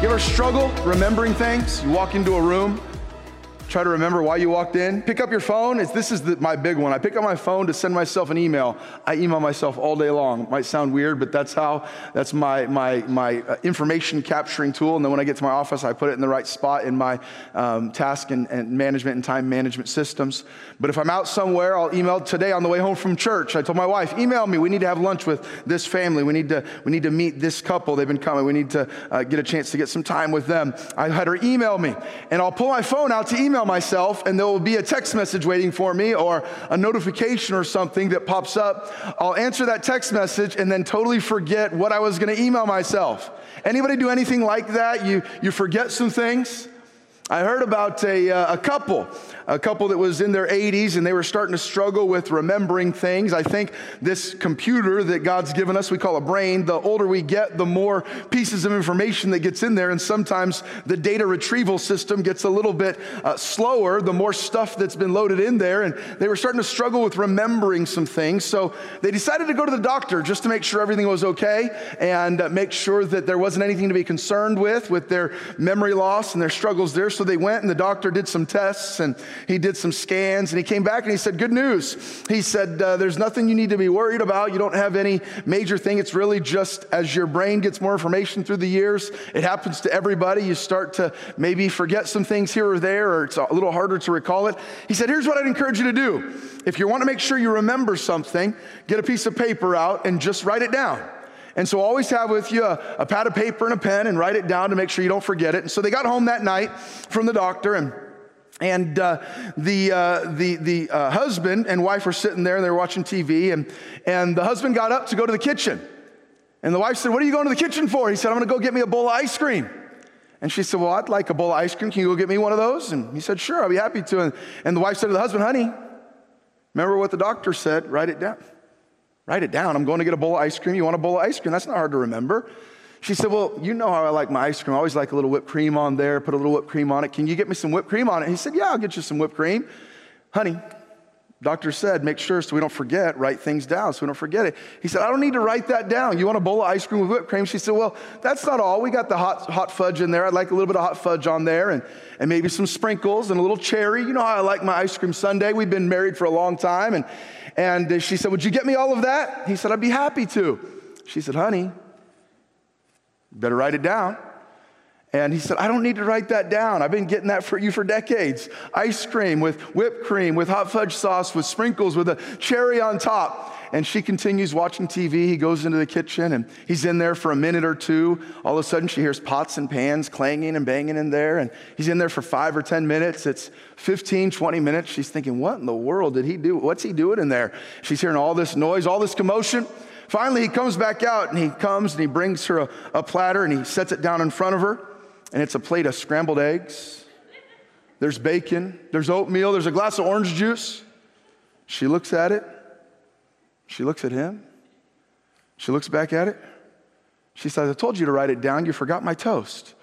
You ever struggle remembering things? You walk into a room try to remember why you walked in. Pick up your phone. It's, this is the, my big one. I pick up my phone to send myself an email. I email myself all day long. Might sound weird, but that's how, that's my, my, my uh, information capturing tool. And then when I get to my office, I put it in the right spot in my um, task and, and management and time management systems. But if I'm out somewhere, I'll email today on the way home from church. I told my wife, email me. We need to have lunch with this family. We need to, we need to meet this couple. They've been coming. We need to uh, get a chance to get some time with them. I had her email me, and I'll pull my phone out to email email myself and there will be a text message waiting for me or a notification or something that pops up. I'll answer that text message and then totally forget what I was going to email myself. Anybody do anything like that? You, you forget some things? I heard about a, uh, a couple a couple that was in their 80s and they were starting to struggle with remembering things. I think this computer that God's given us, we call a brain, the older we get, the more pieces of information that gets in there. And sometimes the data retrieval system gets a little bit uh, slower, the more stuff that's been loaded in there. And they were starting to struggle with remembering some things. So they decided to go to the doctor just to make sure everything was okay and uh, make sure that there wasn't anything to be concerned with, with their memory loss and their struggles there. So they went and the doctor did some tests and he did some scans and he came back and he said, Good news. He said, uh, There's nothing you need to be worried about. You don't have any major thing. It's really just as your brain gets more information through the years, it happens to everybody. You start to maybe forget some things here or there, or it's a little harder to recall it. He said, Here's what I'd encourage you to do. If you want to make sure you remember something, get a piece of paper out and just write it down. And so always have with you a, a, pad of paper and a pen and write it down to make sure you don't forget it. And so they got home that night from the doctor and and uh, the, uh, the, the uh, husband and wife were sitting there and they were watching TV. And, and the husband got up to go to the kitchen. And the wife said, What are you going to the kitchen for? He said, I'm going to go get me a bowl of ice cream. And she said, Well, I'd like a bowl of ice cream. Can you go get me one of those? And he said, Sure, I'll be happy to. And, and the wife said to the husband, Honey, remember what the doctor said? Write it down. Write it down. I'm going to get a bowl of ice cream. You want a bowl of ice cream? That's not hard to remember. She said, Well, you know how I like my ice cream. I always like a little whipped cream on there, put a little whipped cream on it. Can you get me some whipped cream on it? He said, Yeah, I'll get you some whipped cream. Honey, doctor said, make sure so we don't forget, write things down so we don't forget it. He said, I don't need to write that down. You want a bowl of ice cream with whipped cream? She said, Well, that's not all. We got the hot, hot fudge in there. I'd like a little bit of hot fudge on there and, and maybe some sprinkles and a little cherry. You know how I like my ice cream sundae. We've been married for a long time. And, and she said, Would you get me all of that? He said, I'd be happy to. She said, Honey, better write it down. And he said, I don't need to write that down. I've been getting that for you for decades. Ice cream with whipped cream, with hot fudge sauce, with sprinkles, with a cherry on top. And she continues watching TV. He goes into the kitchen and he's in there for a minute or two. All of a sudden, she hears pots and pans clanging and banging in there. And he's in there for five or 10 minutes. It's 15, 20 minutes. She's thinking, What in the world did he do? What's he doing in there? She's hearing all this noise, all this commotion. Finally, he comes back out and he comes and he brings her a, a platter and he sets it down in front of her. And it's a plate of scrambled eggs. There's bacon, there's oatmeal, there's a glass of orange juice. She looks at it. She looks at him. She looks back at it. She says, I told you to write it down. You forgot my toast.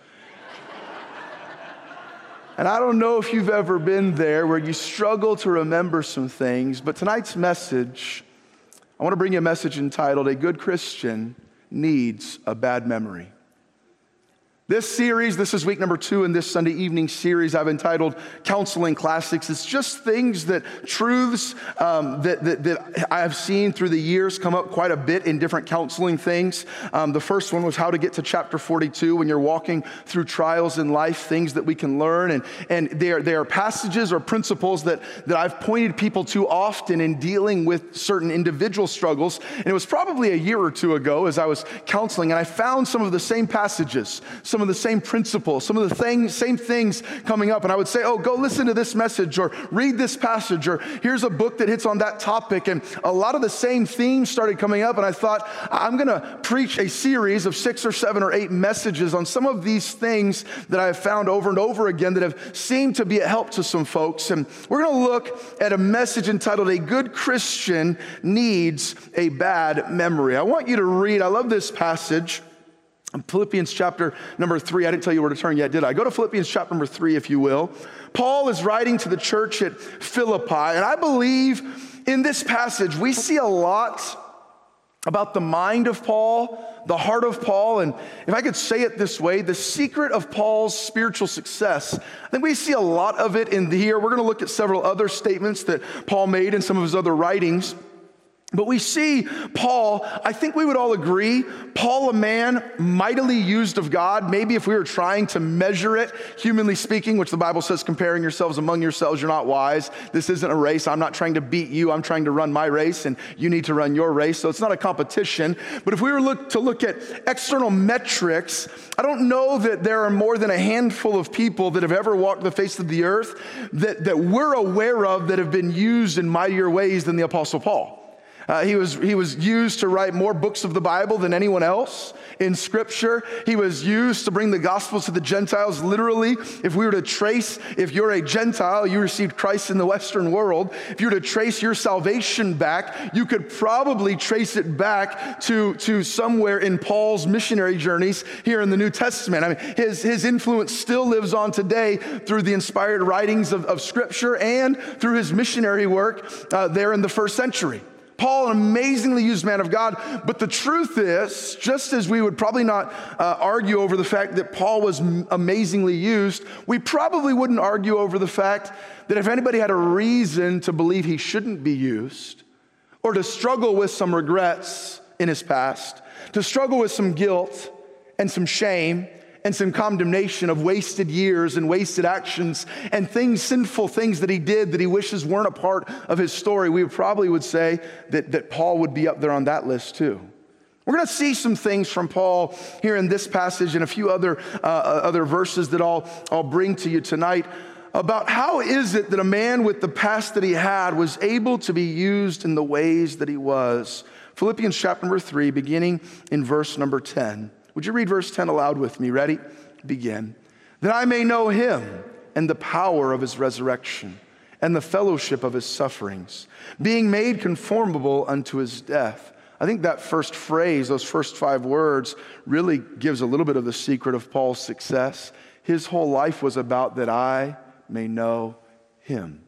and I don't know if you've ever been there where you struggle to remember some things, but tonight's message I want to bring you a message entitled A Good Christian Needs a Bad Memory. This series, this is week number two in this Sunday evening series I've entitled Counseling Classics. It's just things that, truths um, that, that, that, I have seen through the years come up quite a bit in different counseling things. Um, the first one was how to get to chapter 42 when you're walking through trials in life, things that we can learn. And, and they, are, they are passages or principles that, that I've pointed people to often in dealing with certain individual struggles. And it was probably a year or two ago as I was counseling, and I found some of the same passages. Some some of the same principles, some of the thing, same things coming up. And I would say, oh, go listen to this message or read this passage or here's a book that hits on that topic. And a lot of the same themes started coming up. And I thought, I'm going to preach a series of six or seven or eight messages on some of these things that I have found over and over again that have seemed to be a help to some folks. And we're going to look at a message entitled, A Good Christian Needs a Bad Memory. I want you to read, I love this passage. Philippians chapter number three. I didn't tell you where to turn yet, did I? Go to Philippians chapter number three, if you will. Paul is writing to the church at Philippi, and I believe in this passage we see a lot about the mind of Paul, the heart of Paul, and if I could say it this way, the secret of Paul's spiritual success. I think we see a lot of it in here. We're going to look at several other statements that Paul made in some of his other writings. But we see Paul, I think we would all agree, Paul, a man mightily used of God. Maybe if we were trying to measure it, humanly speaking, which the Bible says, comparing yourselves among yourselves, you're not wise. This isn't a race. I'm not trying to beat you. I'm trying to run my race, and you need to run your race. So it's not a competition. But if we were look, to look at external metrics, I don't know that there are more than a handful of people that have ever walked the face of the earth that, that we're aware of that have been used in mightier ways than the Apostle Paul. Uh, he, was, he was used to write more books of the Bible than anyone else in Scripture. He was used to bring the gospel to the Gentiles. Literally, if we were to trace, if you're a Gentile, you received Christ in the Western world. If you were to trace your salvation back, you could probably trace it back to, to somewhere in Paul's missionary journeys here in the New Testament. I mean, his, his influence still lives on today through the inspired writings of, of Scripture and through his missionary work uh, there in the first century. Paul, an amazingly used man of God. But the truth is, just as we would probably not uh, argue over the fact that Paul was amazingly used, we probably wouldn't argue over the fact that if anybody had a reason to believe he shouldn't be used, or to struggle with some regrets in his past, to struggle with some guilt and some shame, and some condemnation of wasted years and wasted actions and things, sinful things that he did that he wishes weren't a part of his story, we probably would say that, that Paul would be up there on that list too. We're going to see some things from Paul here in this passage and a few other, uh, other verses that I'll, I'll bring to you tonight about how is it that a man with the past that he had was able to be used in the ways that he was. Philippians chapter number 3, beginning in verse number 10. Would you read verse 10 aloud with me? Ready? Begin. That I may know him and the power of his resurrection and the fellowship of his sufferings, being made conformable unto his death. I think that first phrase, those first five words, really gives a little bit of the secret of Paul's success. His whole life was about that I may know him.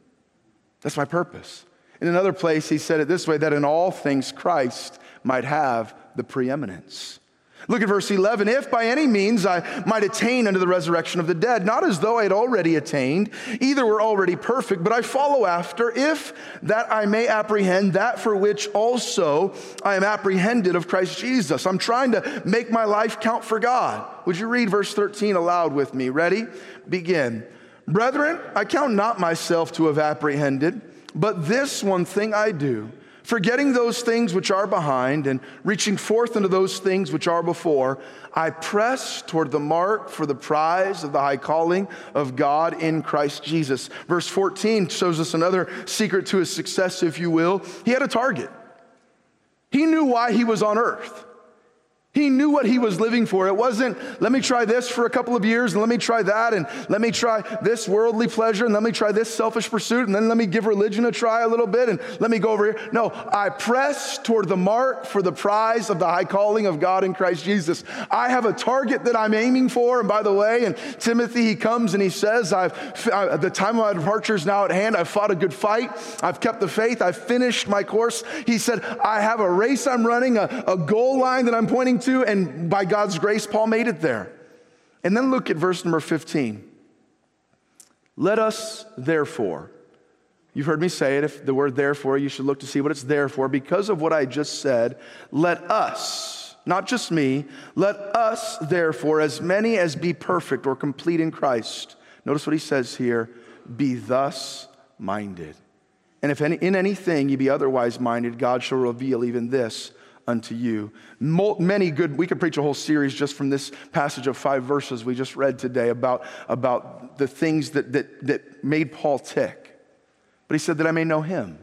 That's my purpose. In another place, he said it this way that in all things Christ might have the preeminence. Look at verse 11. If by any means I might attain unto the resurrection of the dead, not as though I had already attained, either were already perfect, but I follow after, if that I may apprehend that for which also I am apprehended of Christ Jesus. I'm trying to make my life count for God. Would you read verse 13 aloud with me? Ready? Begin. Brethren, I count not myself to have apprehended, but this one thing I do Forgetting those things which are behind and reaching forth into those things which are before, I press toward the mark for the prize of the high calling of God in Christ Jesus. Verse 14 shows us another secret to his success, if you will. He had a target, he knew why he was on earth. He knew what he was living for. It wasn't, let me try this for a couple of years, and let me try that, and let me try this worldly pleasure, and let me try this selfish pursuit, and then let me give religion a try a little bit, and let me go over here. No, I press toward the mark for the prize of the high calling of God in Christ Jesus. I have a target that I'm aiming for, and by the way, and Timothy, he comes and he says, I've, uh, the time of my departure is now at hand. I've fought a good fight. I've kept the faith. I've finished my course. He said, I have a race I'm running, a, a goal line that I'm pointing to, and by God's grace, Paul made it there. And then look at verse number 15. Let us therefore, you've heard me say it, if the word therefore, you should look to see what it's there for. Because of what I just said, let us, not just me, let us therefore, as many as be perfect or complete in Christ, notice what he says here, be thus minded. And if any, in anything you be otherwise minded, God shall reveal even this unto you. Many good, we could preach a whole series just from this passage of five verses we just read today about, about the things that, that, that made Paul tick. But he said that I may know him.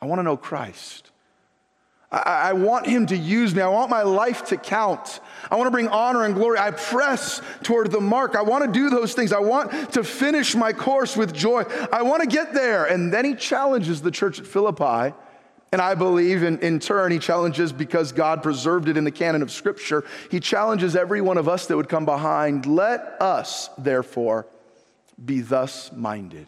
I want to know Christ. I, I want him to use me. I want my life to count. I want to bring honor and glory. I press toward the mark. I want to do those things. I want to finish my course with joy. I want to get there. And then he challenges the church at Philippi. And I believe in, in turn, he challenges because God preserved it in the canon of Scripture. He challenges every one of us that would come behind. Let us, therefore, be thus minded.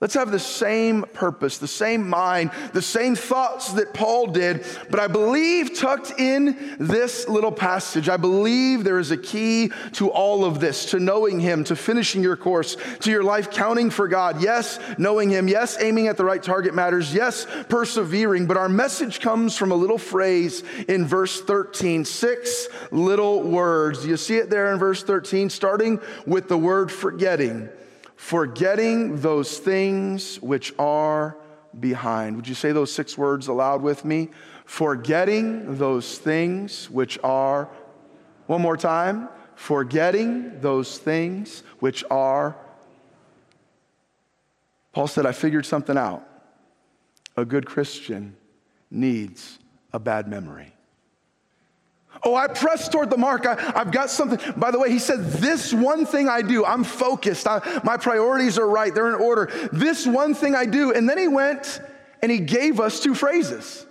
Let's have the same purpose, the same mind, the same thoughts that Paul did. But I believe tucked in this little passage, I believe there is a key to all of this, to knowing Him, to finishing your course, to your life counting for God. Yes, knowing Him. Yes, aiming at the right target matters. Yes, persevering. But our message comes from a little phrase in verse 13, six little words. Do you see it there in verse 13? Starting with the word forgetting forgetting those things which are behind. Would you say those six words aloud with me? Forgetting those things which are, one more time, forgetting those things which are. Paul said, I figured something out. A good Christian needs a bad memory. Oh, I press toward the mark. I, have got something. By the way, he said, This one thing I do, I'm focused. I, my priorities are right, they're in order. This one thing I do. And then he went and he gave us two phrases.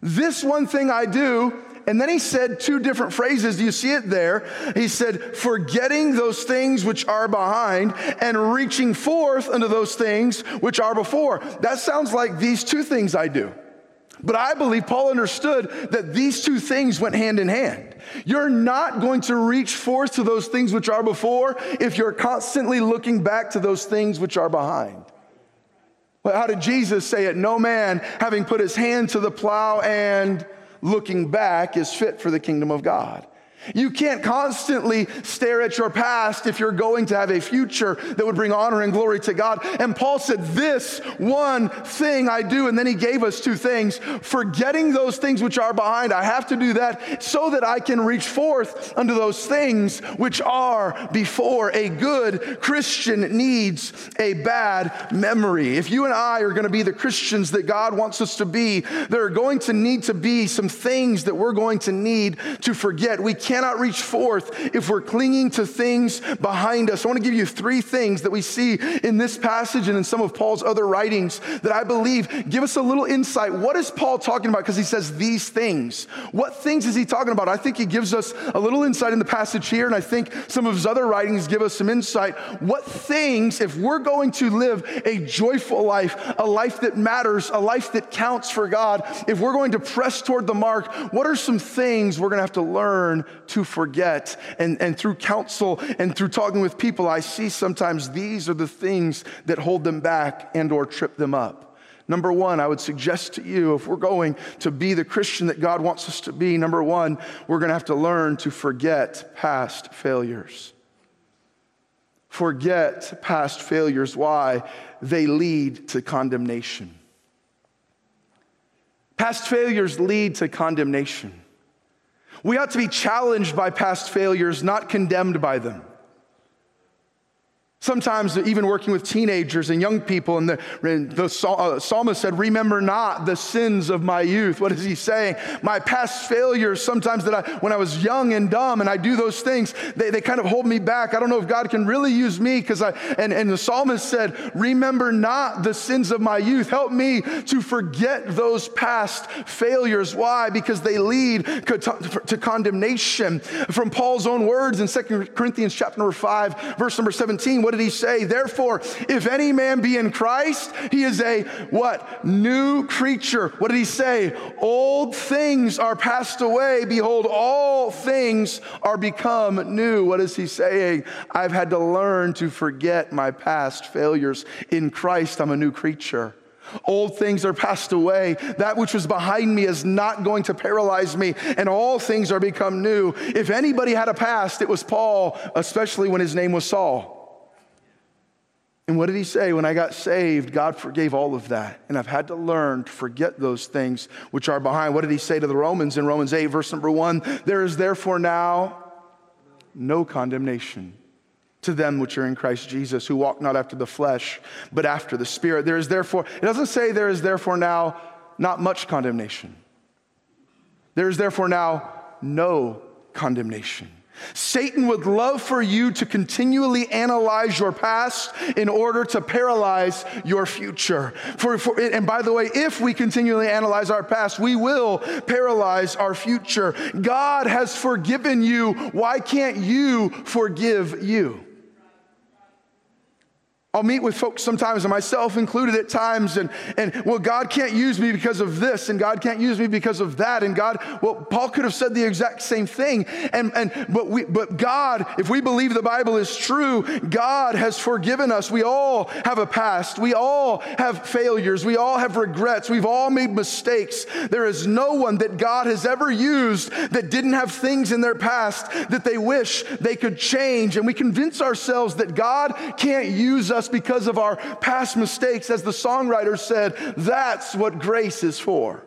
This one thing I do. And then he said two different phrases. Do you see it there? He said, forgetting those things which are behind and reaching forth unto those things which are before. That sounds like these two things I do. But I believe Paul understood that these two things went hand in hand. You're not going to reach forth to those things which are before if you're constantly looking back to those things which are behind. Well, how did Jesus say it? No man, having put his hand to the plow and looking back, is fit for the kingdom of God. You can't constantly stare at your past if you're going to have a future that would bring honor and glory to God. And Paul said, This one thing I do. And then he gave us two things. Forgetting those things which are behind, I have to do that so that I can reach forth unto those things which are before. A good Christian needs a bad memory. If you and I are going to be the Christians that God wants us to be, there are going to need to be some things that we're going to need to forget. We can't cannot reach forth if we're clinging to things behind us. I want to give you three things that we see in this passage and in some of Paul's other writings that I believe give us a little insight. What is Paul talking about? Because he says these things. What things is he talking about? I think he gives us a little insight in the passage here, and I think some of his other writings give us some insight. What things, if we're going to live a joyful life, a life that matters, a life that counts for God, if we're going to press toward the mark, what are some things we're going to have to learn to forget. And, and through counsel and through talking with people, I see sometimes these are the things that hold them back and or trip them up. Number one, I would suggest to you if we're going to be the Christian that God wants us to be, number one, we're going to have to learn to forget past failures. Forget past failures. Why? They lead to condemnation. Past failures lead to condemnation. We ought to be challenged by past failures, not condemned by them. Sometimes, even working with teenagers and young people, and the, the uh, psalmist said, Remember not the sins of my youth. What is he saying? My past failures, sometimes that I, when I was young and dumb and I do those things, they, they kind of hold me back. I don't know if God can really use me because I, and, and the psalmist said, Remember not the sins of my youth. Help me to forget those past failures. Why? Because they lead to condemnation. From Paul's own words in 2 Corinthians chapter number 5, verse number 17, what did he say? Therefore, if any man be in Christ, he is a what? New creature. What did he say? Old things are passed away. Behold, all things are become new. What is he saying? I've had to learn to forget my past failures. In Christ, I'm a new creature. Old things are passed away. That which was behind me is not going to paralyze me, and all things are become new. If anybody had a past, it was Paul, especially when his name was Saul. And what did he say? When I got saved, God forgave all of that. And I've had to learn to forget those things which are behind. What did he say to the Romans in Romans 8, verse number 1? There is therefore now no condemnation to them which are in Christ Jesus, who walk not after the flesh, but after the Spirit. There is therefore, it doesn't say there is therefore now not much condemnation. There is therefore now no condemnation. Satan would love for you to continually analyze your past in order to paralyze your future. For, for, and by the way, if we continually analyze our past, we will paralyze our future. God has forgiven you. Why can't you forgive you? I'll meet with folks sometimes, and myself included at times, and, and well, God can't use me because of this, and God can't use me because of that, and God, well, Paul could have said the exact same thing, and, and but we but God, if we believe the Bible is true, God has forgiven us. We all have a past, we all have failures, we all have regrets, we've all made mistakes. There is no one that God has ever used that didn't have things in their past that they wish they could change, and we convince ourselves that God can't use us because of our past mistakes. As the songwriter said, that's what grace is for.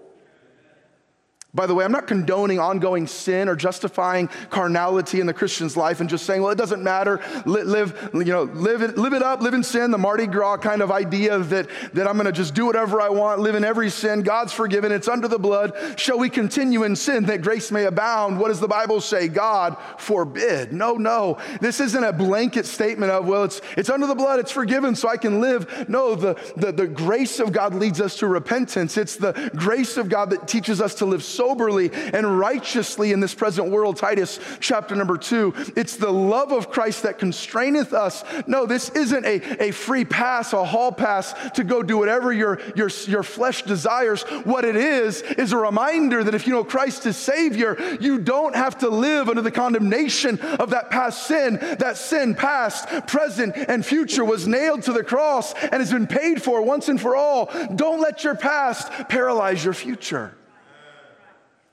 By the way, I'm not condoning ongoing sin or justifying carnality in the Christian's life and just saying, well, it doesn't matter. Live, you know, live it, live it up, live in sin, the Mardi Gras kind of idea that, that I'm going to just do whatever I want, live in every sin. God's forgiven, it's under the blood. Shall we continue in sin that grace may abound? What does the Bible say? God forbid. No, no. This isn't a blanket statement of, well, it's, it's under the blood, it's forgiven, so I can live. No, the, the, the grace of God leads us to repentance. It's the grace of God that teaches us to live soberly and righteously in this present world. Titus chapter number two. It's the love of Christ that constraineth us. No, this isn't a, a free pass, a hall pass to go do whatever your, your, your flesh desires. What it is, is a reminder that if you know Christ is Savior, you don't have to live under the condemnation of that past sin. That sin, past, present, and future, was nailed to the cross and has been paid for once and for all. Don't let your past paralyze your future.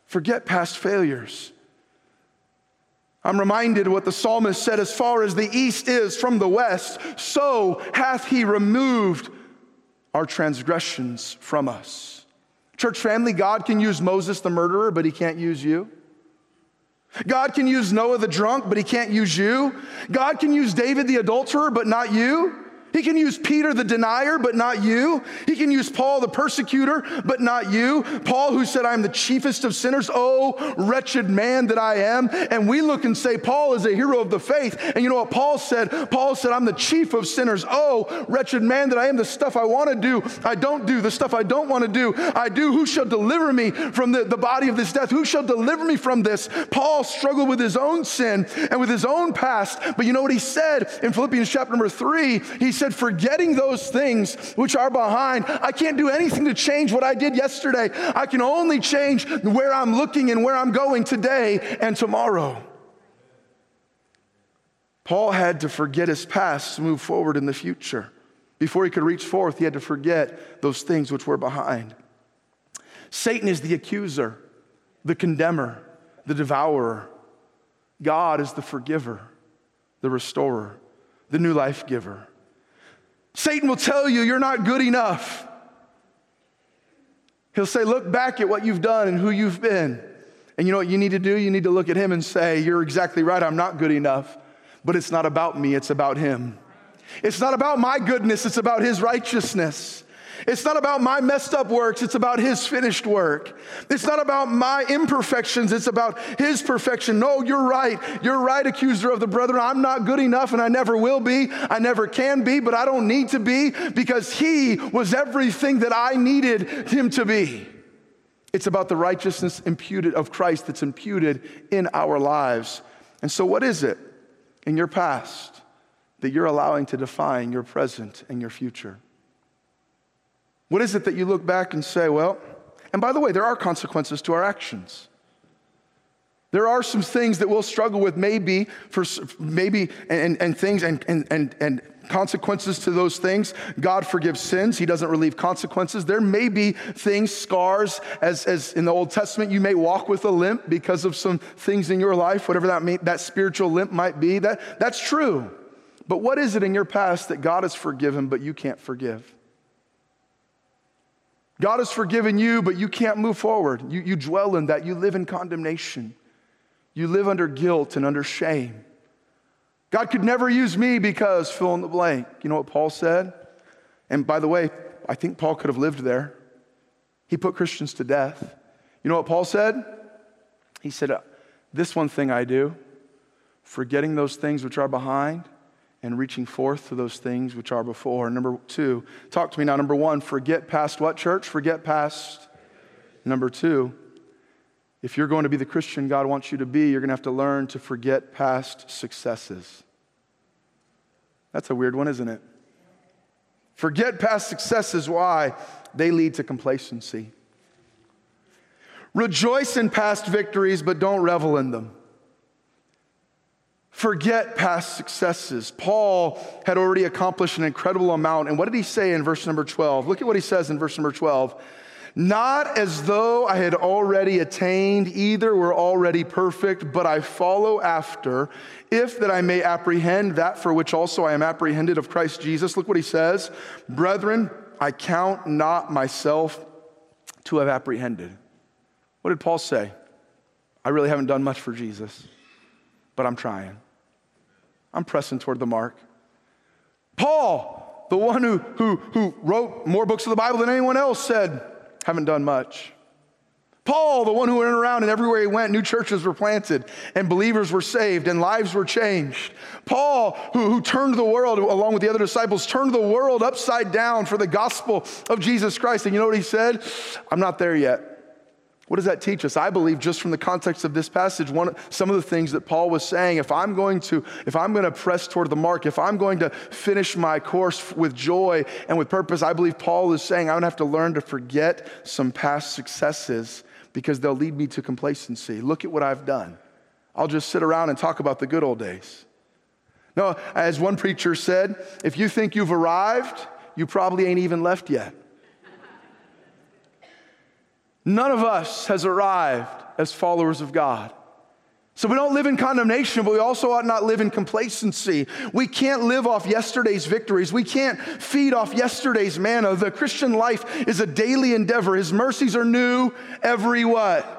Forget past failures. I'm reminded what the psalmist said as far as the east is from the west, so hath he removed our transgressions from us. Church family, God can use Moses the murderer, but he can't use you. God can use Noah the drunk, but he can't use you. God can use David the adulterer, but not you. He can use Peter the denier, but not you. He can use Paul the persecutor, but not you. Paul, who said, I'm the chiefest of sinners. Oh, wretched man that I am. And we look and say, Paul is a hero of the faith. And you know what Paul said? Paul said, I'm the chief of sinners. Oh, wretched man that I am. The stuff I want to do, I don't do. The stuff I don't want to do, I do. Who shall deliver me from the, the body of this death? Who shall deliver me from this? Paul struggled with his own sin and with his own past. But you know what he said in Philippians chapter number three? He said, said, forgetting those things which are behind, I can't do anything to change what I did yesterday. I can only change where I'm looking and where I'm going today and tomorrow. Paul had to forget his past to move forward in the future. Before he could reach forth, he had to forget those things which were behind. Satan is the accuser, the condemner, the devourer. God is the forgiver, the restorer, the new life giver. Satan will tell you you're not good enough. He'll say, Look back at what you've done and who you've been. And you know what you need to do? You need to look at him and say, You're exactly right, I'm not good enough. But it's not about me, it's about him. It's not about my goodness, it's about his righteousness. It's not about my messed up works, it's about His finished work. It's not about my imperfections, it's about His perfection. No, you're right. You're right, accuser of the brethren. I'm not good enough and I never will be. I never can be, but I don't need to be because He was everything that I needed Him to be. It's about the righteousness imputed of Christ that's imputed in our lives. And so, what is it in your past that you're allowing to define your present and your future? What is it that you look back and say, well, and by the way, there are consequences to our actions. There are some things that we'll struggle with, maybe for maybe and, and things and, and, and, and consequences to those things. God forgives sins, He doesn't relieve consequences. There may be things, scars, as, as in the Old Testament, you may walk with a limp because of some things in your life, whatever that, may, that spiritual limp might be. That, that's true. But what is it in your past that God has forgiven, but you can't forgive? God has forgiven you, but you can't move forward. You, you dwell in that. You live in condemnation. You live under guilt and under shame. God could never use me because fill in the blank. You know what Paul said? And by the way, I think Paul could have lived there. He put Christians to death. You know what Paul said? He said, uh, This one thing I do, forgetting those things which are behind and reaching forth to those things which are before. Number two, talk to me now. Number one, forget past what, church? Forget past. Number two, if you're going to be the Christian God wants you to be, you're going to have to learn to forget past successes. That's a weird one, isn't it? Forget past successes. Why? They lead to complacency. Rejoice in past victories, but don't revel in them. Forget past successes. Paul had already accomplished an incredible amount. And what did he say in verse number 12? Look at what he says in verse number 12. Not as though I had already attained, either were already perfect, but I follow after, if that I may apprehend that for which also I am apprehended of Christ Jesus. Look what he says Brethren, I count not myself to have apprehended. What did Paul say? I really haven't done much for Jesus, but I'm trying. I'm pressing toward the mark. Paul, the one who, who, who wrote more books of the Bible than anyone else, said, Haven't done much. Paul, the one who went around and everywhere he went, new churches were planted and believers were saved and lives were changed. Paul, who, who turned the world, along with the other disciples, turned the world upside down for the gospel of Jesus Christ. And you know what he said? I'm not there yet. What does that teach us? I believe just from the context of this passage, one, some of the things that Paul was saying, if I'm going to, if I'm going to press toward the mark, if I'm going to finish my course with joy and with purpose, I believe Paul is saying I'm going to have to learn to forget some past successes because they'll lead me to complacency. Look at what I've done. I'll just sit around and talk about the good old days. No, as one preacher said, if you think you've arrived, you probably ain't even left yet. None of us has arrived as followers of God. So we don't live in condemnation, but we also ought not live in complacency. We can't live off yesterday's victories. We can't feed off yesterday's manna. The Christian life is a daily endeavor. His mercies are new every what?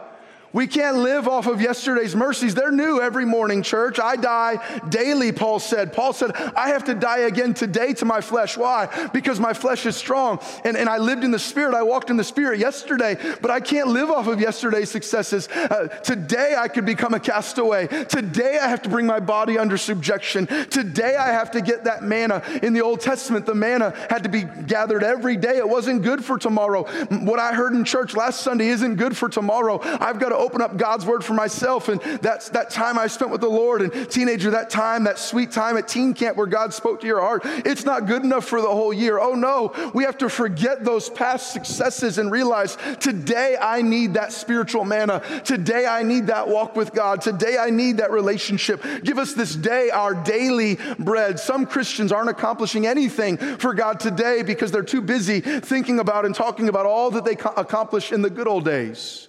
We can't live off of yesterday's mercies. They're new every morning, church. I die daily, Paul said. Paul said, I have to die again today to my flesh. Why? Because my flesh is strong. And, and I lived in the Spirit. I walked in the Spirit yesterday, but I can't live off of yesterday's successes. Uh, today I could become a castaway. Today I have to bring my body under subjection. Today I have to get that manna. In the Old Testament, the manna had to be gathered every day. It wasn't good for tomorrow. What I heard in church last Sunday isn't good for tomorrow. I've got to open up God's word for myself. And that's that time I spent with the Lord and teenager, that time, that sweet time at teen camp where God spoke to your heart. It's not good enough for the whole year. Oh no, we have to forget those past successes and realize today I need that spiritual manna. Today I need that walk with God. Today I need that relationship. Give us this day our daily bread. Some Christians aren't accomplishing anything for God today because they're too busy thinking about and talking about all that they accomplished in the good old days.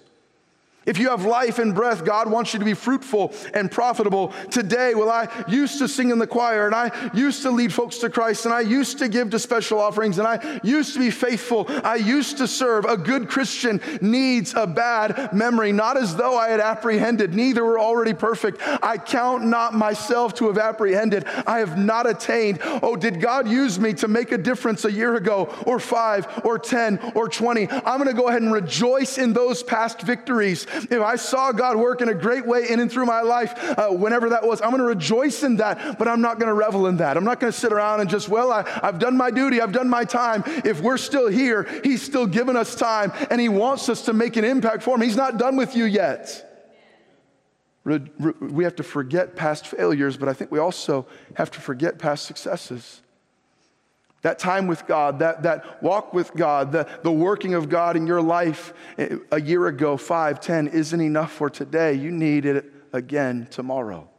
If you have life and breath, God wants you to be fruitful and profitable today. Well, I used to sing in the choir and I used to lead folks to Christ and I used to give to special offerings and I used to be faithful. I used to serve. A good Christian needs a bad memory, not as though I had apprehended. Neither were already perfect. I count not myself to have apprehended. I have not attained. Oh, did God use me to make a difference a year ago or five or 10 or 20? I'm going to go ahead and rejoice in those past victories if I saw God work in a great way in and through my life, uh, whenever that was, I'm going to rejoice in that, but I'm not going to revel in that. I'm not going to sit around and just, well, I, I've done my duty, I've done my time. If we're still here, He's still given us time and He wants us to make an impact for Him. He's not done with you yet. We have to forget past failures, but I think we also have to forget past successes. That time with God, that, that walk with God, the, the working of God in your life eh, a year ago, five, ten, isn't enough for today. You need it again tomorrow.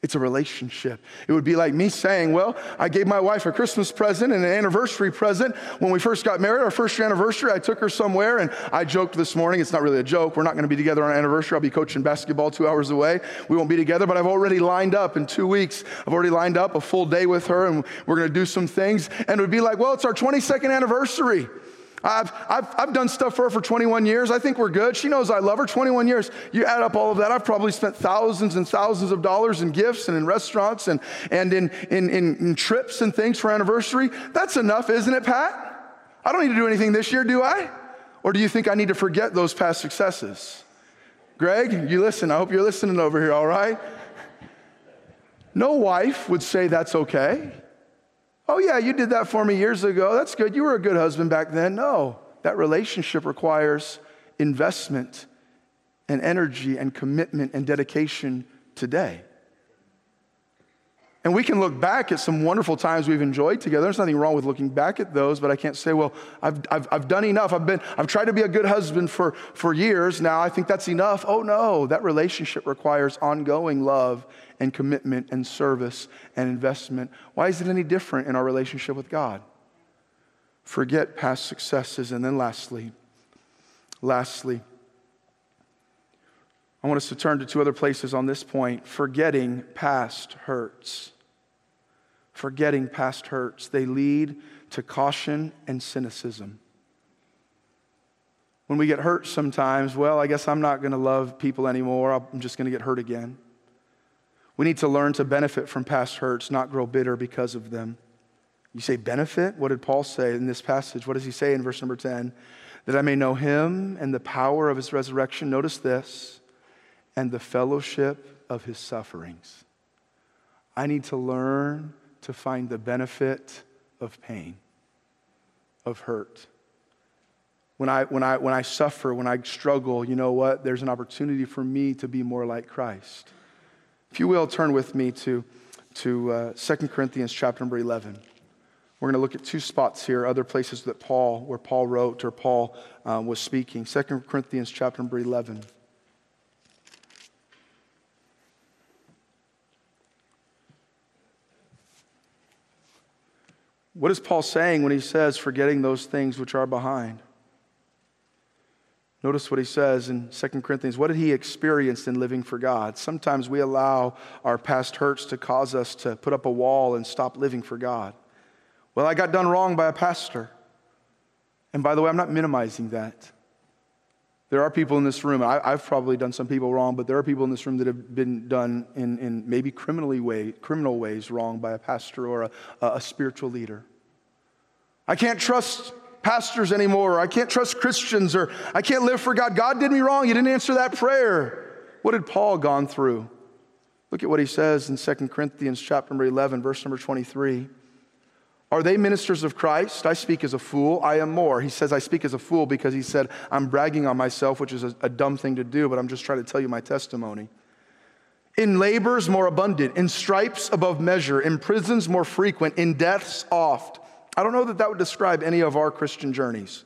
It's a relationship. It would be like me saying, Well, I gave my wife a Christmas present and an anniversary present. When we first got married, our first anniversary, I took her somewhere and I joked this morning. It's not really a joke. We're not going to be together on our anniversary. I'll be coaching basketball two hours away. We won't be together, but I've already lined up in two weeks. I've already lined up a full day with her and we're going to do some things. And it would be like, Well, it's our 22nd anniversary. I've, I've, I've done stuff for her for 21 years. I think we're good. She knows I love her. 21 years. You add up all of that. I've probably spent thousands and thousands of dollars in gifts and in restaurants and, and in, in, in, in trips and things for anniversary. That's enough, isn't it, Pat? I don't need to do anything this year, do I? Or do you think I need to forget those past successes? Greg, you listen. I hope you're listening over here, all right? No wife would say that's okay. Oh, yeah, you did that for me years ago. That's good. You were a good husband back then. No, that relationship requires investment and energy and commitment and dedication today. And we can look back at some wonderful times we've enjoyed together. There's nothing wrong with looking back at those, but I can't say, well, I've, I've, I've done enough. I've, been, I've tried to be a good husband for, for years now. I think that's enough. Oh, no, that relationship requires ongoing love and commitment and service and investment. Why is it any different in our relationship with God? Forget past successes. And then lastly, lastly, I want us to turn to two other places on this point. Forgetting past hurts. Forgetting past hurts. They lead to caution and cynicism. When we get hurt sometimes, well, I guess I'm not going to love people anymore. I'm just going to get hurt again. We need to learn to benefit from past hurts, not grow bitter because of them. You say benefit? What did Paul say in this passage? What does he say in verse number 10? That I may know him and the power of his resurrection. Notice this and the fellowship of his sufferings. I need to learn to find the benefit of pain, of hurt. When I, when, I, when I suffer, when I struggle, you know what? There's an opportunity for me to be more like Christ. If you will, turn with me to, to uh, 2 Corinthians chapter number 11. We're going to look at two spots here, other places that Paul, where Paul wrote or Paul um, was speaking. 2 Corinthians chapter number 11. What is Paul saying when he says, forgetting those things which are behind? Notice what he says in 2 Corinthians. What did he experience in living for God? Sometimes we allow our past hurts to cause us to put up a wall and stop living for God. Well, I got done wrong by a pastor. And by the way, I'm not minimizing that. There are people in this room, I, have probably done some people wrong, but there are people in this room that have been done in, in maybe criminally way, criminal ways wrong by a pastor or a, a spiritual leader. I can't trust pastors anymore, or I can't trust Christians, or I can't live for God. God did me wrong. He didn't answer that prayer. What had Paul gone through? Look at what he says in 2 Corinthians chapter number 11, verse number 23. Are they ministers of Christ? I speak as a fool. I am more. He says, I speak as a fool because he said, I'm bragging on myself, which is a, a dumb thing to do, but I'm just trying to tell you my testimony. In labors more abundant, in stripes above measure, in prisons more frequent, in deaths oft. I don't know that that would describe any of our Christian journeys.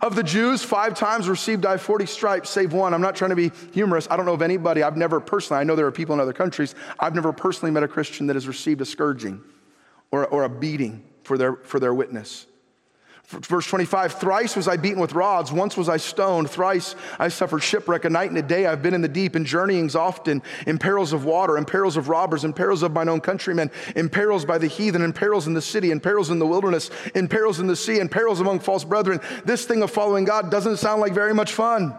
Of the Jews, five times received I 40 stripes, save one. I'm not trying to be humorous. I don't know of anybody, I've never personally, I know there are people in other countries, I've never personally met a Christian that has received a scourging or, or a beating for their, for their witness. Verse 25, thrice was I beaten with rods, once was I stoned, thrice I suffered shipwreck, a night and a day I've been in the deep, in journeyings often, in perils of water, in perils of robbers, in perils of mine own countrymen, in perils by the heathen, in perils in the city, in perils in the wilderness, in perils in the sea, in perils among false brethren. This thing of following God doesn't sound like very much fun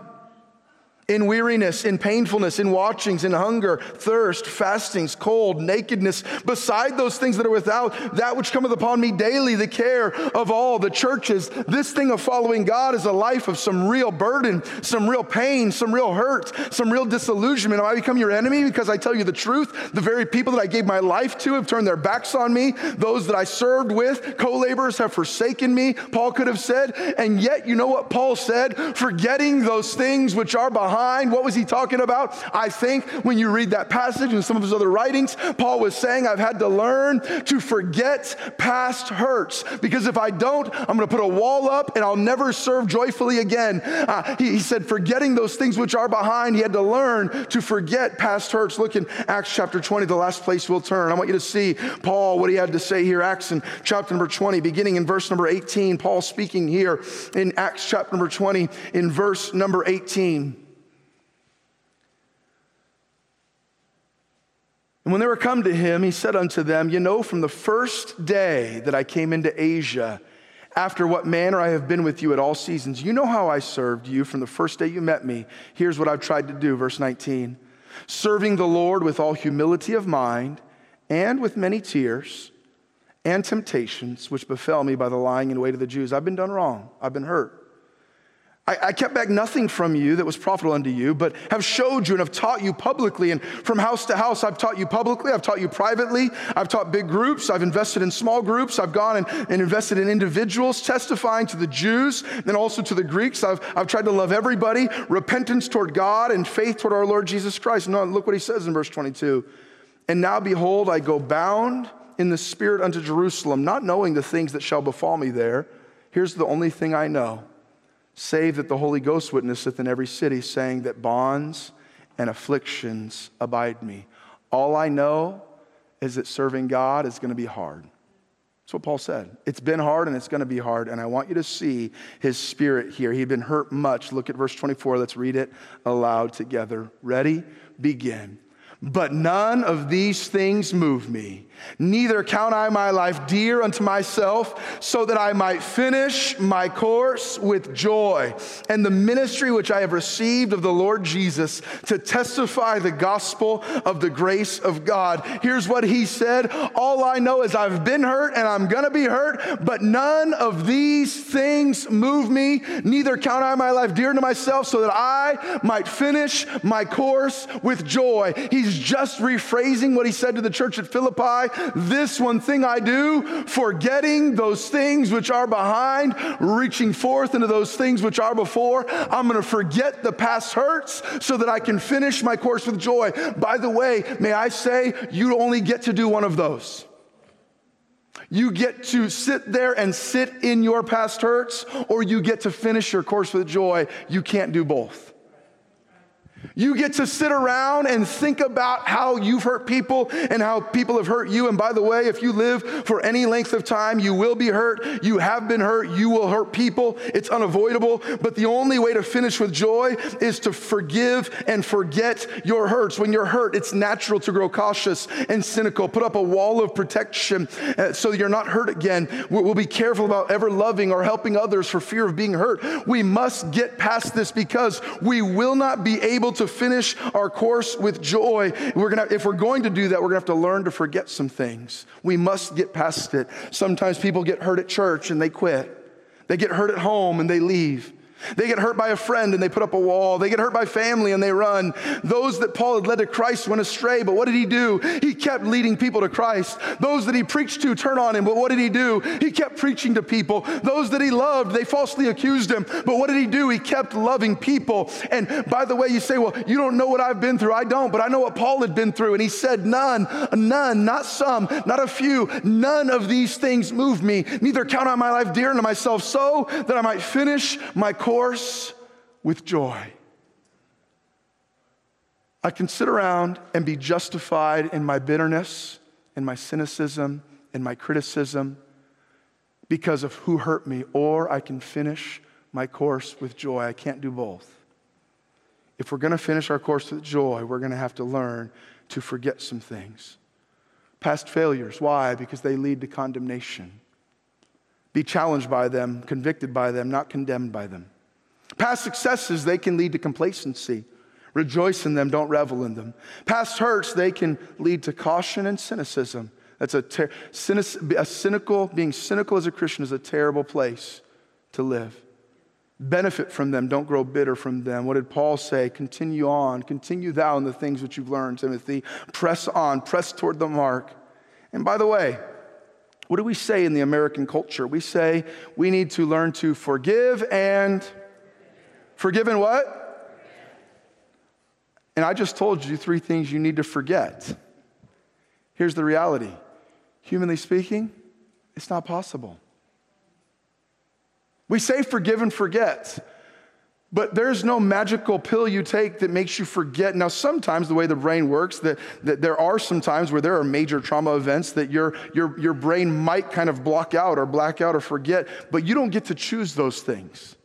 in weariness, in painfulness, in watchings, in hunger, thirst, fastings, cold, nakedness, beside those things that are without, that which cometh upon me daily, the care of all the churches. This thing of following God is a life of some real burden, some real pain, some real hurt, some real disillusionment. Am I become your enemy because I tell you the truth? The very people that I gave my life to have turned their backs on me. Those that I served with, co laborers, have forsaken me, Paul could have said. And yet, you know what Paul said? Forgetting those things which are behind What was he talking about? I think when you read that passage and some of his other writings, Paul was saying, I've had to learn to forget past hurts because if I don't, I'm going to put a wall up and I'll never serve joyfully again. Uh, he, he said, forgetting those things which are behind, he had to learn to forget past hurts. Look in Acts chapter 20, the last place we'll turn. I want you to see Paul, what he had to say here. Acts in chapter number 20, beginning in verse number 18. Paul speaking here in Acts chapter number 20, in verse number 18. And when they were come to him, he said unto them, You know, from the first day that I came into Asia, after what manner I have been with you at all seasons, you know how I served you from the first day you met me. Here's what I've tried to do, verse 19 serving the Lord with all humility of mind and with many tears and temptations which befell me by the lying in wait of the Jews. I've been done wrong, I've been hurt. I, I, kept back nothing from you that was profitable unto you, but have showed you and have taught you publicly. And from house to house, I've taught you publicly, I've taught you privately, I've taught big groups, I've invested in small groups, I've gone and, and invested in individuals, testifying to the Jews and also to the Greeks. I've, I've tried to love everybody, repentance toward God and faith toward our Lord Jesus Christ. No, look what he says in verse 22. And now behold, I go bound in the Spirit unto Jerusalem, not knowing the things that shall befall me there. Here's the only thing I know save that the Holy Ghost witnesseth in every city, saying that bonds and afflictions abide me. All I know is that serving God is going to be hard. That's what Paul said. It's been hard and it's going to be hard. And I want you to see his spirit here. He'd been hurt much. Look at verse 24. Let's read it aloud together. Ready? Begin. But none of these things move me Neither count I my life dear unto myself, so that I might finish my course with joy and the ministry which I have received of the Lord Jesus to testify the gospel of the grace of God. Here's what he said All I know is I've been hurt and I'm gonna be hurt, but none of these things move me. Neither count I my life dear unto myself, so that I might finish my course with joy. He's just rephrasing what he said to the church at Philippi this one thing I do, forgetting those things which are behind, reaching forth into those things which are before. I'm going to forget the past hurts so that I can finish my course with joy. By the way, may I say, you only get to do one of those. You get to sit there and sit in your past hurts, or you get to finish your course with joy. You can't do both. You get to sit around and think about how you've hurt people and how people have hurt you. And by the way, if you live for any length of time, you will be hurt. You have been hurt. You will hurt people. It's unavoidable. But the only way to finish with joy is to forgive and forget your hurts. When you're hurt, it's natural to grow cautious and cynical. Put up a wall of protection uh, so you're not hurt again. We'll be careful about ever loving or helping others for fear of being hurt. We must get past this because we will not be able able to finish our course with joy. We're gonna, if we're going to do that, we're going to have to learn to forget some things. We must get past it. Sometimes people get hurt at church and they quit. They get hurt at home and they leave. They get hurt by a friend and they put up a wall. They get hurt by family and they run. Those that Paul had led to Christ went astray, but what did he do? He kept leading people to Christ. Those that he preached to turn on him, but what did he do? He kept preaching to people. Those that he loved, they falsely accused him, but what did he do? He kept loving people. And by the way, you say, well, you don't know what I've been through. I don't, but I know what Paul had been through. And he said, none, none, not some, not a few, none of these things move me. Neither count I my life dear unto myself so that I might finish my course course with joy. I can sit around and be justified in my bitterness, in my cynicism, in my criticism because of who hurt me, or I can finish my course with joy. I can't do both. If we're going to finish our course with joy, we're going to have to learn to forget some things. Past failures. Why? Because they lead to condemnation. Be challenged by them, convicted by them, not condemned by them. Past successes, they can lead to complacency. Rejoice in them, don't revel in them. Past hurts, they can lead to caution and cynicism. That's a, ter- cynic- a cynical, being cynical as a Christian is a terrible place to live. Benefit from them, don't grow bitter from them. What did Paul say? Continue on, continue thou in the things which you've learned, Timothy. Press on, press toward the mark. And by the way, what do we say in the American culture? We say we need to learn to forgive and Forgiven what? And I just told you three things you need to forget. Here's the reality humanly speaking, it's not possible. We say forgive and forget. But there's no magical pill you take that makes you forget. Now, sometimes the way the brain works, that, that there are some times where there are major trauma events that your, your, your brain might kind of block out or black out or forget, but you don't get to choose those things.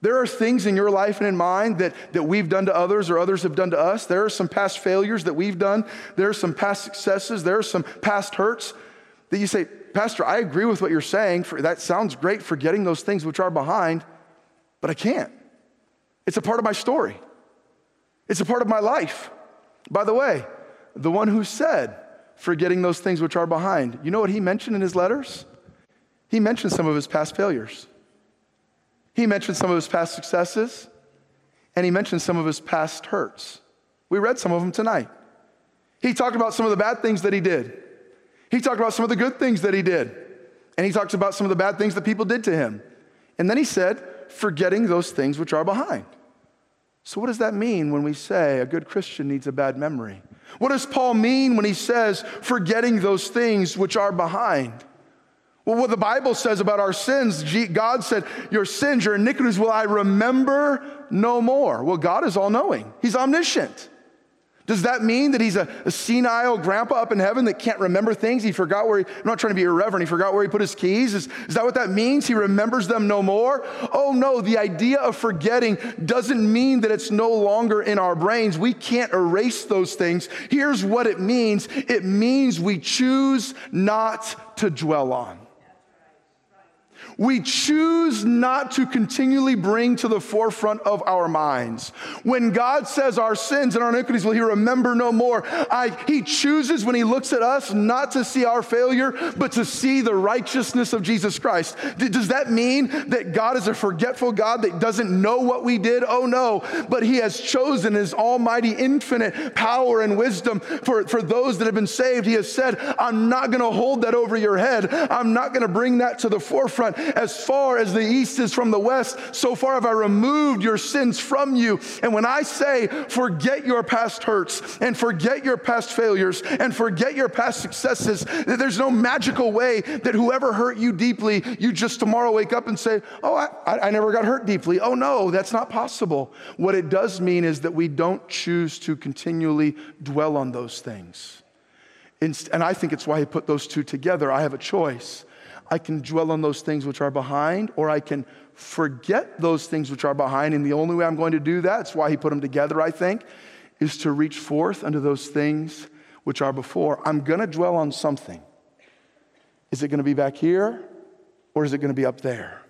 There are things in your life and in mine that, that we've done to others or others have done to us. There are some past failures that we've done. There are some past successes. There are some past hurts that you say, Pastor, I agree with what you're saying. For, that sounds great, for getting those things which are behind, but I can't. It's a part of my story, it's a part of my life. By the way, the one who said, forgetting those things which are behind, you know what he mentioned in his letters? He mentioned some of his past failures. He mentioned some of his past successes, and he mentioned some of his past hurts. We read some of them tonight. He talked about some of the bad things that he did. He talked about some of the good things that he did. And he talks about some of the bad things that people did to him. And then he said, forgetting those things which are behind. So, what does that mean when we say a good Christian needs a bad memory? What does Paul mean when he says forgetting those things which are behind? Well, what the Bible says about our sins, God said, Your sins, your iniquities will I remember no more. Well, God is all knowing, He's omniscient. Does that mean that he's a, a, senile grandpa up in heaven that can't remember things? He forgot where he, I'm not trying to be irreverent, he forgot where he put his keys? Is, is that what that means? He remembers them no more? Oh no, the idea of forgetting doesn't mean that it's no longer in our brains. We can't erase those things. Here's what it means it means we choose not to dwell on. We choose not to continually bring to the forefront of our minds. When God says our sins and our iniquities will He remember no more, I, He chooses when He looks at us not to see our failure, but to see the righteousness of Jesus Christ. Does that mean that God is a forgetful God that doesn't know what we did? Oh no, but He has chosen His almighty, infinite power and wisdom for, for those that have been saved. He has said, I'm not going to hold that over your head. I'm not going to bring that to the forefront as far as the east is from the west, so far have I removed your sins from you. And when I say, forget your past hurts and forget your past failures and forget your past successes, that there's no magical way that whoever hurt you deeply, you just tomorrow wake up and say, Oh, I, I never got hurt deeply. Oh, no, that's not possible. What it does mean is that we don't choose to continually dwell on those things. And I think it's why he put those two together. I have a choice. I can dwell on those things which are behind, or I can forget those things which are behind. And the only way I'm going to do that, that's why he put them together, I think, is to reach forth unto those things which are before. I'm going to dwell on something. Is it going to be back here, or is it going to be up there?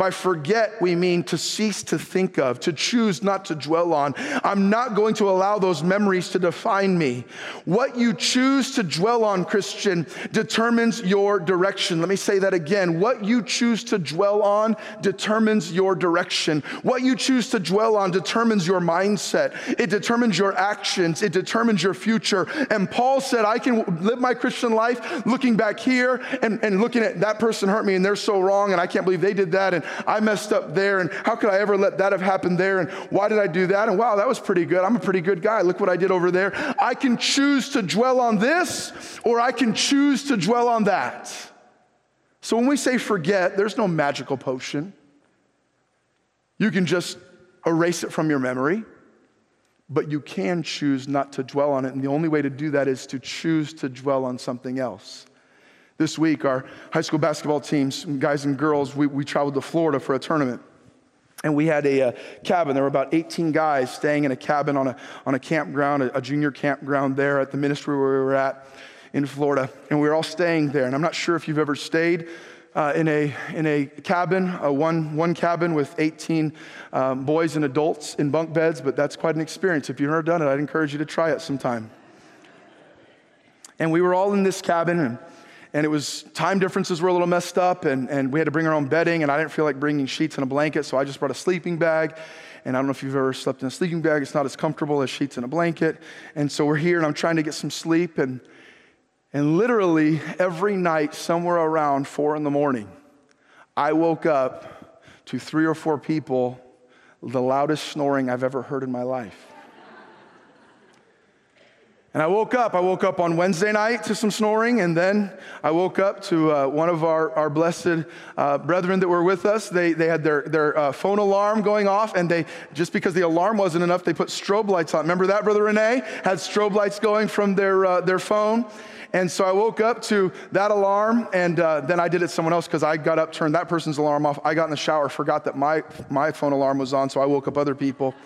By forget, we mean to cease to think of, to choose not to dwell on. I'm not going to allow those memories to define me. What you choose to dwell on, Christian, determines your direction. Let me say that again. What you choose to dwell on determines your direction. What you choose to dwell on determines your mindset. It determines your actions. It determines your future. And Paul said, I can live my Christian life looking back here and, and looking at that person hurt me and they're so wrong and I can't believe they did that. And I messed up there, and how could I ever let that have happened there? And why did I do that? And wow, that was pretty good. I'm a pretty good guy. Look what I did over there. I can choose to dwell on this, or I can choose to dwell on that. So when we say forget, there's no magical potion. You can just erase it from your memory, but you can choose not to dwell on it. And the only way to do that is to choose to dwell on something else. This week, our high school basketball teams, guys and girls, we, we traveled to Florida for a tournament. And we had a, a, cabin. There were about 18 guys staying in a cabin on a, on a campground, a, a junior campground there at the ministry where we were at in Florida. And we were all staying there. And I'm not sure if you've ever stayed uh, in, a, in a cabin, a one, one cabin with 18 um, boys and adults in bunk beds, but that's quite an experience. If you've never done it, I'd encourage you to try it sometime. And we were all in this cabin, and and it was time differences were a little messed up and, and we had to bring our own bedding and i didn't feel like bringing sheets and a blanket so i just brought a sleeping bag. And i don't know if you've ever slept in a sleeping bag it's not as comfortable as sheets and a blanket. And so we're here and i'm trying to get some sleep and and literally every night somewhere around four in the morning i woke up to three or four people the loudest snoring i've ever heard in my life And I woke up. I woke up on Wednesday night to some snoring, and then I woke up to uh, one of our, our blessed uh, brethren that were with us. They, they had their, their uh, phone alarm going off, and they just because the alarm wasn't enough, they put strobe lights on. Remember that, Brother Renee? Had strobe lights going from their, uh, their phone. And so I woke up to that alarm, and uh, then I did it someone else because I got up, turned that person's alarm off. I got in the shower, forgot that my, my phone alarm was on, so I woke up other people.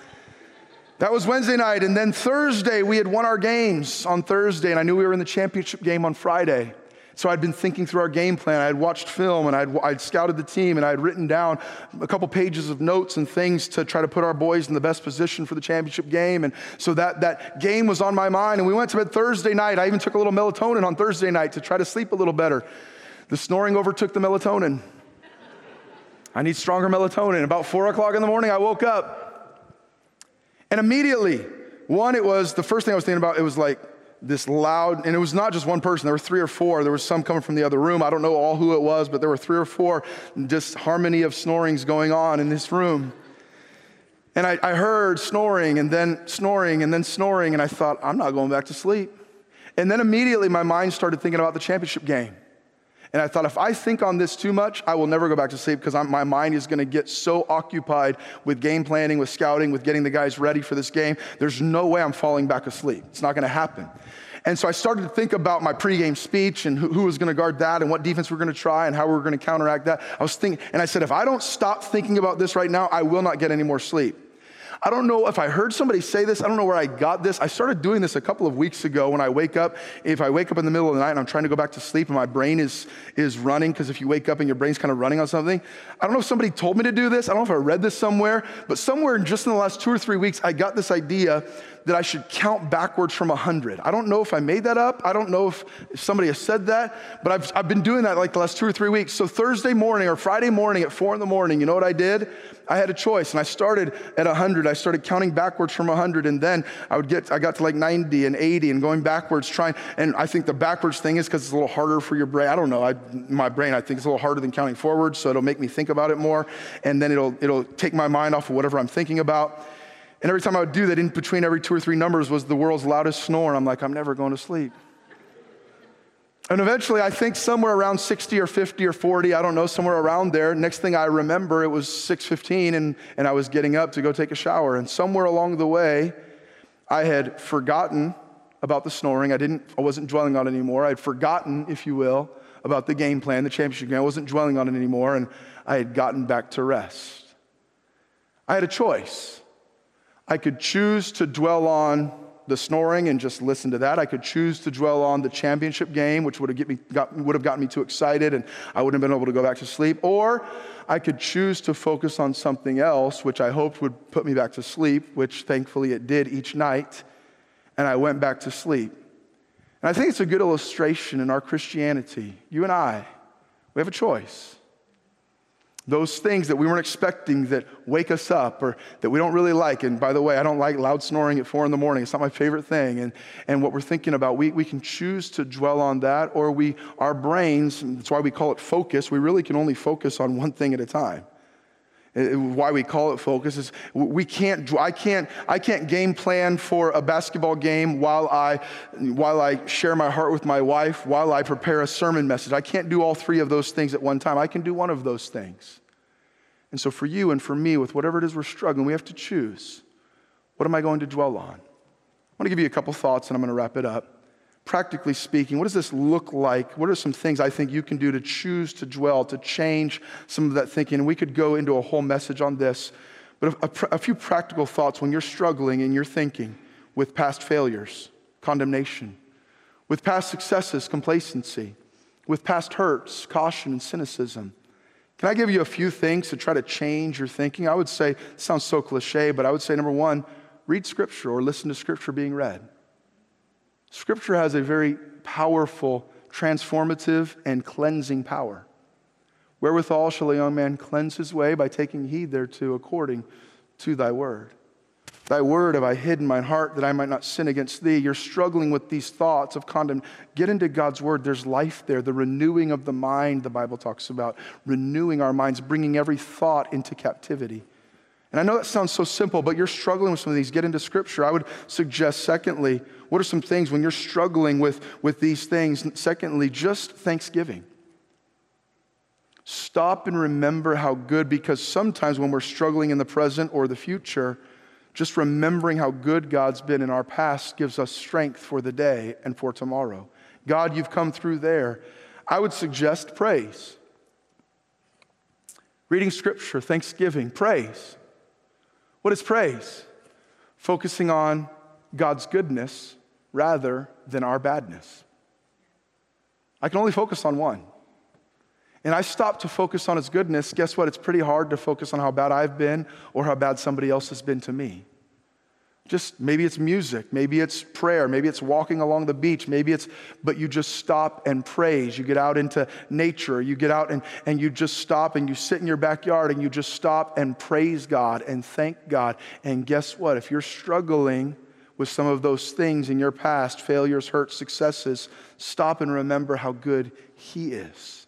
That was Wednesday night. And then Thursday, we had won our games on Thursday, and I knew we were in the championship game on Friday. So I'd been thinking through our game plan. I had watched film and I'd, I'd scouted the team and I had written down a couple pages of notes and things to try to put our boys in the best position for the championship game. And so that, that game was on my mind. And we went to bed Thursday night. I even took a little melatonin on Thursday night to try to sleep a little better. The snoring overtook the melatonin. I need stronger melatonin. About four o'clock in the morning, I woke up and immediately, one, it was the first thing I was thinking about, it was like this loud, and it was not just one person, there were three or four. There was some coming from the other room. I don't know all who it was, but there were three or four just harmony of snorings going on in this room. And I, I heard snoring and then snoring and then snoring, and I thought, I'm not going back to sleep. And then immediately my mind started thinking about the championship game. And I thought, if I think on this too much, I will never go back to sleep because my mind is going to get so occupied with game planning, with scouting, with getting the guys ready for this game. There's no way I'm falling back asleep. It's not going to happen. And so I started to think about my pregame speech and who, who was going to guard that and what defense we we're going to try and how we're going to counteract that. I was thinking, and I said, if I don't stop thinking about this right now, I will not get any more sleep. I don't know if I heard somebody say this. I don't know where I got this. I started doing this a couple of weeks ago when I wake up. If I wake up in the middle of the night and I'm trying to go back to sleep and my brain is, is running, because if you wake up and your brain's kind of running on something, I don't know if somebody told me to do this. I don't know if I read this somewhere, but somewhere in just in the last two or three weeks, I got this idea that I should count backwards from 100. I don't know if I made that up. I don't know if, if somebody has said that, but I've, I've been doing that like the last two or three weeks. So Thursday morning or Friday morning at four in the morning, you know what I did? I had a choice and I started at 100. I started counting backwards from 100 and then I would get, I got to like 90 and 80 and going backwards trying. And I think the backwards thing is because it's a little harder for your brain. I don't know. I, my brain, I think it's a little harder than counting forwards. So it'll make me think about it more. And then it'll, it'll take my mind off of whatever I'm thinking about. And every time I would do that, in between every two or three numbers was the world's loudest snore. And I'm like, I'm never going to sleep. And eventually, I think somewhere around 60 or 50 or 40, I don't know, somewhere around there. Next thing I remember, it was 6:15, and, and I was getting up to go take a shower. And somewhere along the way, I had forgotten about the snoring. I didn't, I wasn't dwelling on it anymore. I had forgotten, if you will, about the game plan, the championship game. I wasn't dwelling on it anymore, and I had gotten back to rest. I had a choice. I could choose to dwell on the snoring and just listen to that. I could choose to dwell on the championship game, which would have, get me, got, would have gotten me too excited and I wouldn't have been able to go back to sleep. Or I could choose to focus on something else, which I hoped would put me back to sleep, which thankfully it did each night. And I went back to sleep. And I think it's a good illustration in our Christianity. You and I, we have a choice. Those things that we weren't expecting that wake us up or that we don't really like. And by the way, I don't like loud snoring at four in the morning. It's not my favorite thing. And, and what we're thinking about, we, we can choose to dwell on that, or we, our brains, that's why we call it focus, we really can only focus on one thing at a time. Uh, why we call it focus is we can't, I can't, I can't game plan for a basketball game while I, while I share my heart with my wife, while I prepare a sermon message. I can't do all three of those things at one time. I can do one of those things. And so for you and for me, with whatever it is we're struggling, we have to choose. What am I going to dwell on? I want to give you a couple thoughts and I'm going to wrap it up practically speaking, what does this look like? What are some things I think you can do to choose to dwell, to change some of that thinking? And we could go into a whole message on this, but a, a, a few practical thoughts when you're struggling in your thinking with past failures, condemnation, with past successes, complacency, with past hurts, caution, and cynicism. Can I give you a few things to try to change your thinking? I would say, sounds so cliche, but I would say number one, read scripture or listen to scripture being read. Scripture has a very powerful, transformative, and cleansing power. Wherewithal shall a young man cleanse his way by taking heed thereto according to thy word. Thy word have I hid in my heart that I might not sin against thee. You're struggling with these thoughts of condemnation. Get into God's word. There's life there. The renewing of the mind, the Bible talks about. Renewing our minds, bringing every thought into captivity And I know that sounds so simple, but you're struggling with some of these. Get into scripture. I would suggest, secondly, what are some things when you're struggling with, with these things? Secondly, just thanksgiving. Stop and remember how good, because sometimes when we're struggling in the present or the future, just remembering how good God's been in our past gives us strength for the day and for tomorrow. God, you've come through there. I would suggest praise. Reading scripture, thanksgiving, praise. What is praise? Focusing on God's goodness rather than our badness. I can only focus on one. And I stop to focus on his goodness. Guess what? It's pretty hard to focus on how bad I've been or how bad somebody else has been to me. Just maybe it's music, maybe it's prayer, maybe it's walking along the beach, maybe it's, but you just stop and praise. You get out into nature, you get out and, and you just stop and you sit in your backyard and you just stop and praise God and thank God. And guess what? If you're struggling with some of those things in your past, failures, hurts, successes, stop and remember how good He is.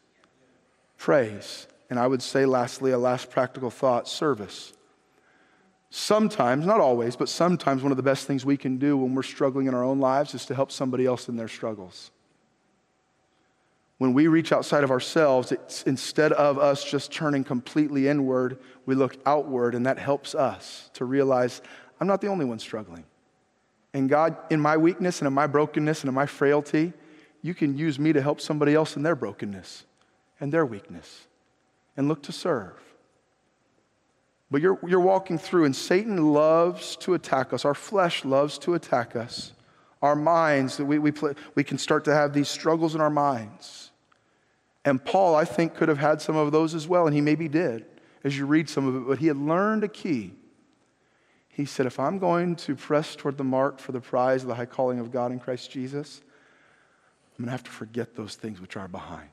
Praise. And I would say, lastly, a last practical thought service. Sometimes, not always, but sometimes one of the best things we can do when we're struggling in our own lives is to help somebody else in their struggles. When we reach outside of ourselves, it's instead of us just turning completely inward, we look outward, and that helps us to realize I'm not the only one struggling. And God, in my weakness and in my brokenness and in my frailty, you can use me to help somebody else in their brokenness and their weakness and look to serve. But you're, you're walking through, and Satan loves to attack us. Our flesh loves to attack us. Our minds, that we, we, play, we can start to have these struggles in our minds. And Paul, I think, could have had some of those as well, and he maybe did as you read some of it, but he had learned a key. He said, If I'm going to press toward the mark for the prize of the high calling of God in Christ Jesus, I'm going to have to forget those things which are behind.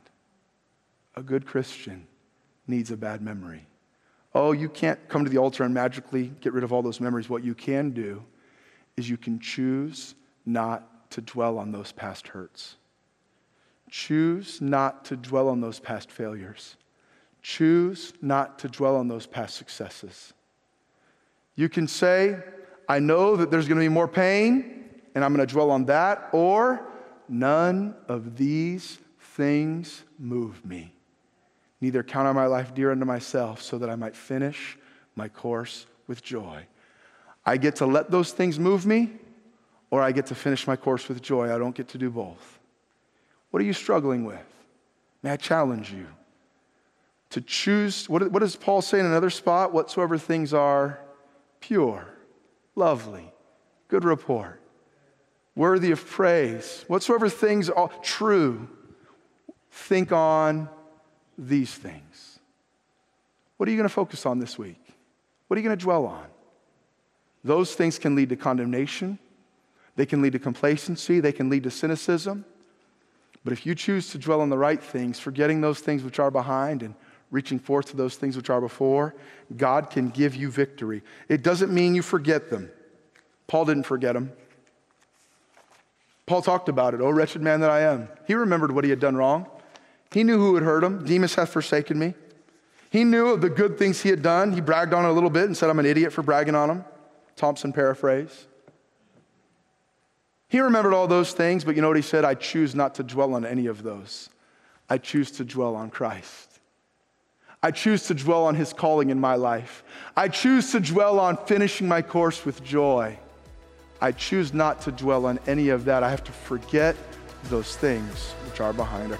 A good Christian needs a bad memory. Oh, you can't come to the altar and magically get rid of all those memories. What you can do is you can choose not to dwell on those past hurts. Choose not to dwell on those past failures. Choose not to dwell on those past successes. You can say, I know that there's going to be more pain, and I'm going to dwell on that, or none of these things move me neither count on my life dear unto myself, so that I might finish my course with joy. I get to let those things move me, or I get to finish my course with joy. I don't get to do both. What are you struggling with? May I challenge you to choose? What, what does Paul say in another spot? Whatsoever things are pure, lovely, good report, worthy of praise, whatsoever things are true, think on these things. What are you going to focus on this week? What are you going to dwell on? Those things can lead to condemnation, they can lead to complacency, they can lead to cynicism. But if you choose to dwell on the right things, forgetting those things which are behind and reaching forth to those things which are before, God can give you victory. It doesn't mean you forget them. Paul didn't forget them. Paul talked about it. Oh, wretched man that I am. He remembered what he had done wrong. He knew who had hurt him. Demas hath forsaken me. He knew of the good things he had done. He bragged on it a little bit and said, I'm an idiot for bragging on him. Thompson paraphrase. He remembered all those things, but you know what he said? I choose not to dwell on any of those. I choose to dwell on Christ. I choose to dwell on his calling in my life. I choose to dwell on finishing my course with joy. I choose not to dwell on any of that. I have to forget those things which are behind us.